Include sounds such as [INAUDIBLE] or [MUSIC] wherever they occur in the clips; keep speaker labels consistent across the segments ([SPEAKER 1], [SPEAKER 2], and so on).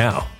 [SPEAKER 1] now.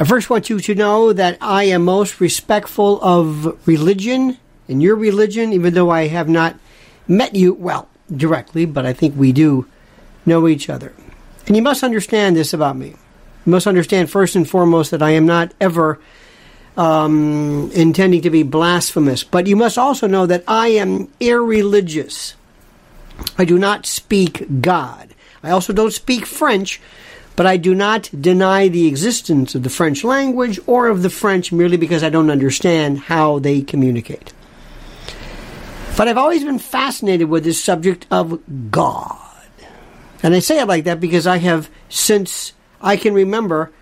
[SPEAKER 2] I first want you to know that I am most respectful of religion and your religion, even though I have not met you, well, directly, but I think we do know each other. And you must understand this about me. You must understand first and foremost that I am not ever um, intending to be blasphemous, but you must also know that I am irreligious. I do not speak God. I also don't speak French, but I do not deny the existence of the French language or of the French merely because I don't understand how they communicate. But I've always been fascinated with this subject of God. And I say it like that because I have, since I can remember,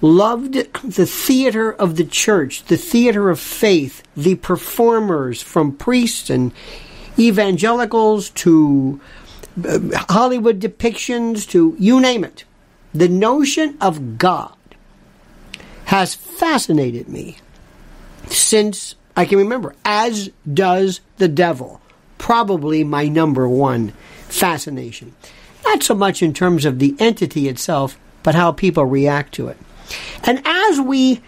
[SPEAKER 2] loved the theater of the church, the theater of faith, the performers from priests and evangelicals to uh, Hollywood depictions to you name it. The notion of God has fascinated me since I can remember, as does the devil. Probably my number one fascination. Not so much in terms of the entity itself, but how people react to it. And as we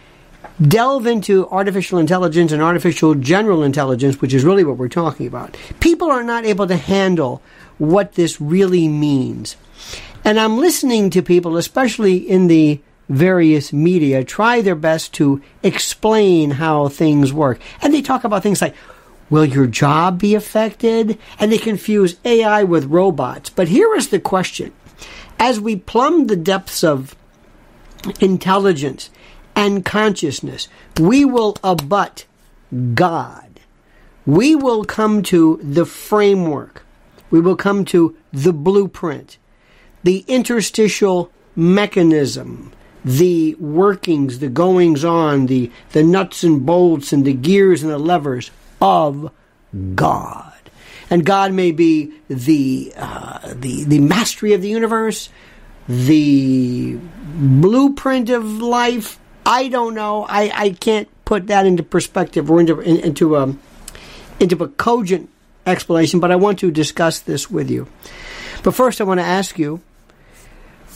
[SPEAKER 2] delve into artificial intelligence and artificial general intelligence, which is really what we're talking about, people are not able to handle what this really means. And I'm listening to people, especially in the various media, try their best to explain how things work. And they talk about things like, will your job be affected? And they confuse AI with robots. But here is the question. As we plumb the depths of intelligence and consciousness, we will abut God. We will come to the framework. We will come to the blueprint, the interstitial mechanism, the workings, the goings on, the, the nuts and bolts and the gears and the levers of God. And God may be the, uh, the, the mastery of the universe, the blueprint of life. I don't know. I, I can't put that into perspective or into, into, a, um, into a cogent explanation, but I want to discuss this with you. But first, I want to ask you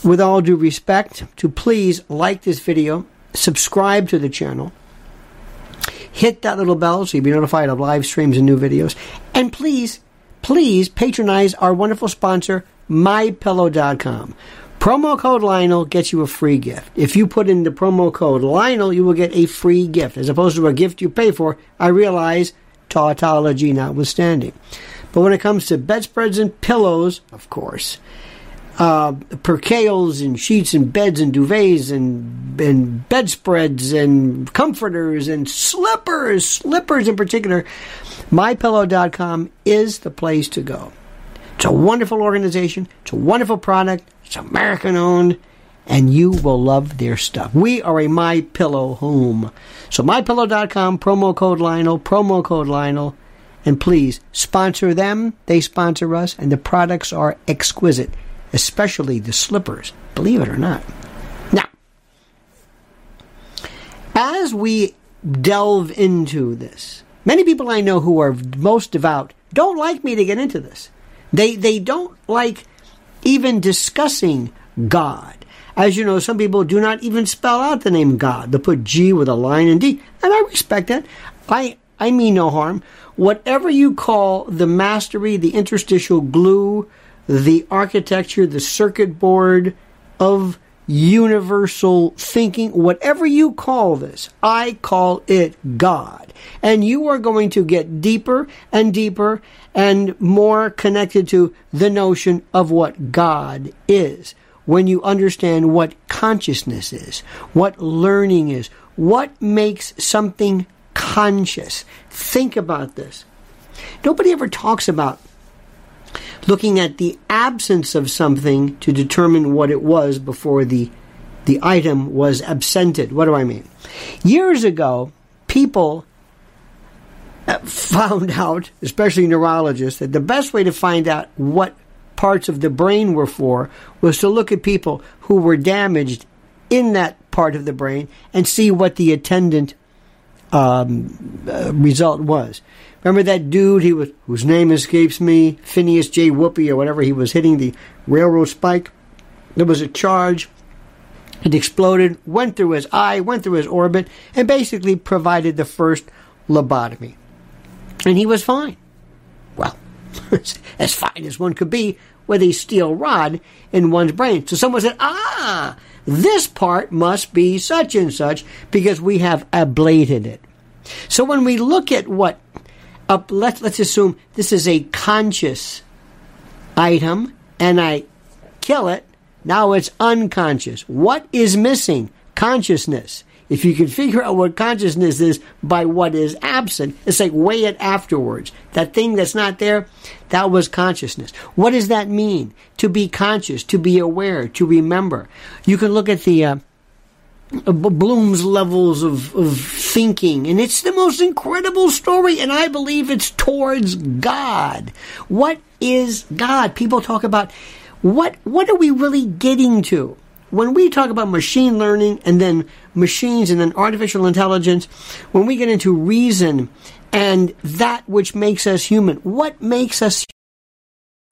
[SPEAKER 2] with all due respect, to please like this video, subscribe to the channel, hit that little bell so you'll be notified of live streams and new videos, and please, please patronize our wonderful sponsor, MyPillow.com. Promo code Lionel gets you a free gift. If you put in the promo code Lionel, you will get a free gift as opposed to a gift you pay for. I realize tautology notwithstanding. But when it comes to bedspreads and pillows, of course, uh, percales and sheets and beds and duvets and and bedspreads and comforters and slippers, slippers in particular, mypillow.com is the place to go. It's a wonderful organization, it's a wonderful product, it's American owned, and you will love their stuff. We are a My Pillow home. So mypillow.com, promo code Lionel, promo code Lionel, and please sponsor them, they sponsor us, and the products are exquisite especially the slippers, believe it or not. Now, as we delve into this, many people I know who are most devout don't like me to get into this. They they don't like even discussing God. As you know, some people do not even spell out the name God. They put G with a line and D, and I respect that. I I mean no harm. Whatever you call the mastery, the interstitial glue, the architecture, the circuit board of universal thinking, whatever you call this, I call it God. And you are going to get deeper and deeper and more connected to the notion of what God is when you understand what consciousness is, what learning is, what makes something conscious. Think about this. Nobody ever talks about looking at the absence of something to determine what it was before the the item was absented. What do I mean? Years ago, people uh, found [LAUGHS] out, especially neurologists, that the best way to find out what parts of the brain were for was to look at people who were damaged in that part of the brain and see what the attendant um, uh, result was. Remember that dude? He was whose name escapes me, Phineas J. Whoopi or whatever. He was hitting the railroad spike. There was a charge. It exploded, went through his eye, went through his orbit, and basically provided the first lobotomy. And he was fine. [LAUGHS] As fine as one could be with a steel rod in one's brain. So someone said, ah, this part must be such and such because we have ablated it. So when we look at what up, let, let's assume this is a conscious item and I kill it, now it's unconscious. What is missing? Consciousness. If you can figure out what consciousness is by what is absent, it's like weigh it afterwards. That thing that's not there, that was consciousness. What does that mean? To be conscious, to be aware, to remember. You can look at the uh, Bloom's levels of, of thinking, and it's the most incredible story, and I believe it's towards God. What is God? People talk about what what are we really getting to? When we talk about machine learning and then machines and then artificial intelligence, when we get into reason and that which makes us human, what makes us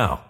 [SPEAKER 1] now.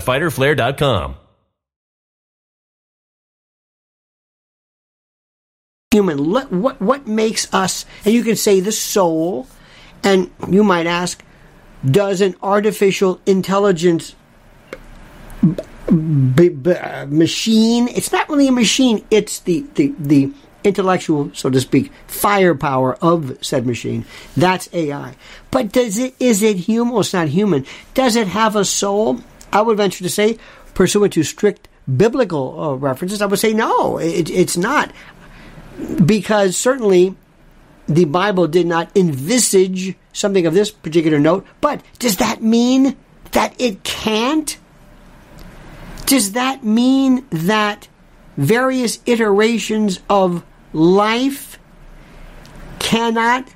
[SPEAKER 1] www.fighterflare.com.
[SPEAKER 2] human. What, what, makes us, and you can say the soul, and you might ask, does an artificial intelligence b- b- machine, it's not really a machine, it's the, the, the intellectual, so to speak, firepower of said machine. That's AI. But does it, is it human? Well, it's not human. Does it have a soul? I would venture to say, pursuant to strict biblical uh, references, I would say no, it, it's not because certainly the Bible did not envisage something of this particular note, but does that mean that it can't? Does that mean that various iterations of life cannot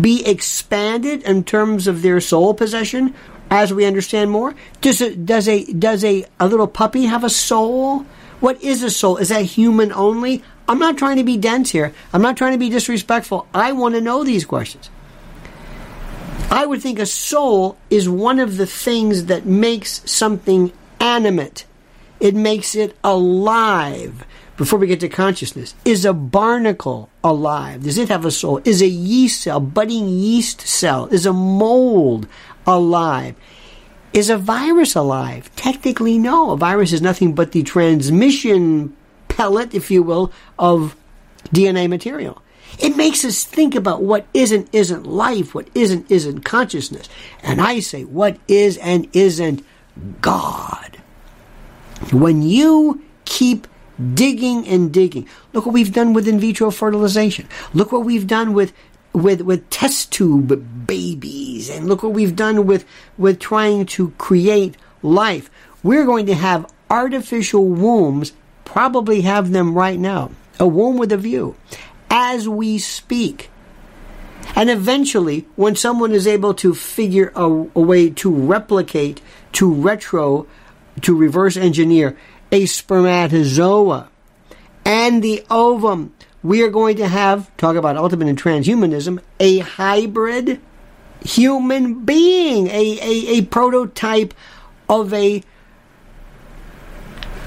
[SPEAKER 2] be expanded in terms of their soul possession as we understand more? Does it, does a does a, a little puppy have a soul? What is a soul? Is that human only? I'm not trying to be dense here. I'm not trying to be disrespectful. I want to know these questions. I would think a soul is one of the things that makes something animate. It makes it alive. Before we get to consciousness, is a barnacle alive? Does it have a soul? Is a yeast cell, budding yeast cell, is a mold alive? Is a virus alive? Technically, no. A virus is nothing but the transmission pellet, if you will, of DNA material. It makes us think about what isn't isn't life, what isn't isn't consciousness. And I say what is and isn't God. When you keep digging and digging, look what we've done with in vitro fertilization. Look what we've done with with with test tube babies and look what we've done with with trying to create life. We're going to have artificial wombs, probably have them right now. A womb with a view as we speak. And eventually, when someone is able to figure a, a, way to replicate, to retro, to reverse engineer a spermatozoa and the ovum, we are going to have, talk about ultimate in transhumanism, a hybrid human being, a, a, a prototype of a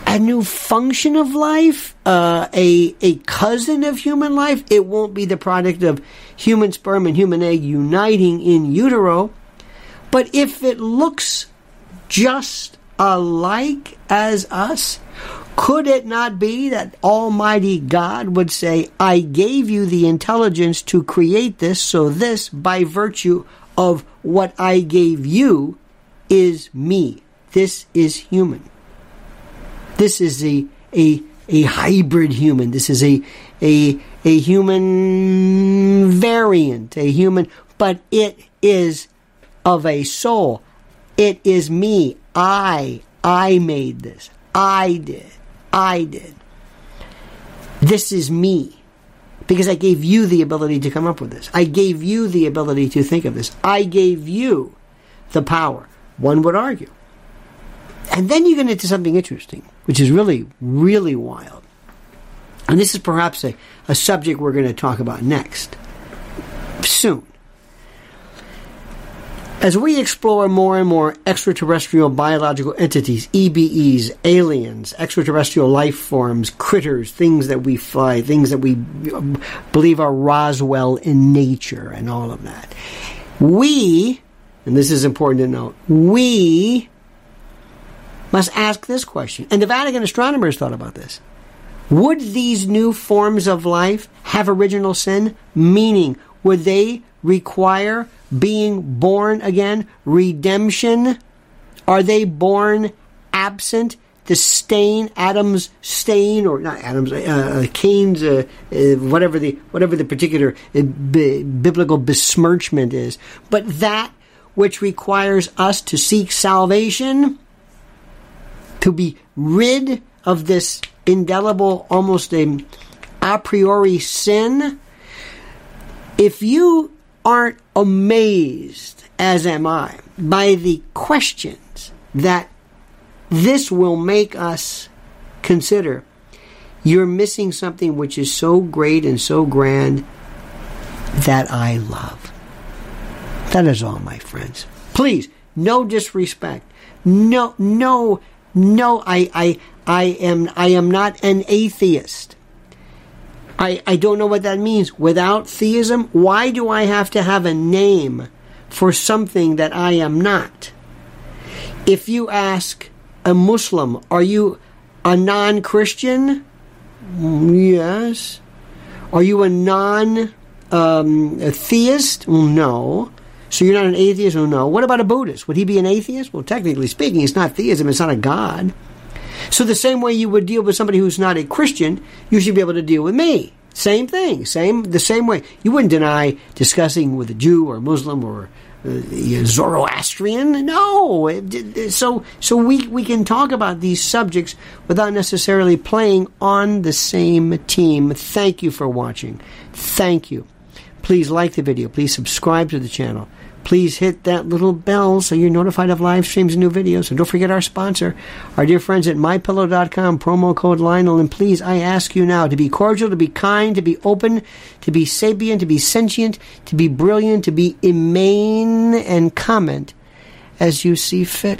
[SPEAKER 2] a new function of life, uh, a a cousin of human life. It won't be the product of human sperm and human egg uniting in utero, but if it looks just alike as us, could it not be that Almighty God would say, I gave you the intelligence to create this, so this, by virtue of what I gave you, is me. This is human. This is a, a, a hybrid human. This is a, a, a human variant, a human, but it is of a soul. It is me. I, I made this. I did. I did. This is me. Because I gave you the ability to come up with this. I gave you the ability to think of this. I gave you the power. One would argue. And then you get into something interesting, which is really, really wild. And this is perhaps a, a subject we're going to talk about next, soon. As we explore more and more extraterrestrial biological entities, EBEs, aliens, extraterrestrial life forms, critters, things that we fly, things that we uh, believe are Roswell in nature, and all of that, we, and this is important to note, we must ask this question. And the Vatican astronomers thought about this. Would these new forms of life have original sin? Meaning, would they require being born again, redemption? Are they born absent the stain, Adam's stain, or not Adam's, uh, uh Cain's, uh, uh, whatever the whatever the particular uh, b- biblical besmirchment is, but that which requires us to seek salvation, to be rid of this indelible, almost a a priori sin. If you aren't amazed, as am I, by the questions that this will make us consider. You're missing something which is so great and so grand that I love. That is all, my friends. Please, no disrespect. No, no, no, I, I, I am, I am not an atheist. I, I don't know what that means. Without theism, why do I have to have a name for something that I am not? If you ask a Muslim, are you a non Christian? Yes. Are you a non um, theist? No. So you're not an atheist? No. What about a Buddhist? Would he be an atheist? Well, technically speaking, it's not theism, it's not a God. So the same way you would deal with somebody who's not a Christian, you should be able to deal with me. Same thing, same the same way. You wouldn't deny discussing with a Jew or a Muslim or uh, Zoroastrian. No, so so we we can talk about these subjects without necessarily playing on the same team. Thank you for watching. Thank you. Please like the video. Please subscribe to the channel please hit that little bell so you're notified of live streams and new videos. And don't forget our sponsor, our dear friends at mypillow.com, promo code Lionel. And please, I ask you now to be cordial, to be kind, to be open, to be sapient, to be sentient, to be brilliant, to be immane, and comment as you see fit.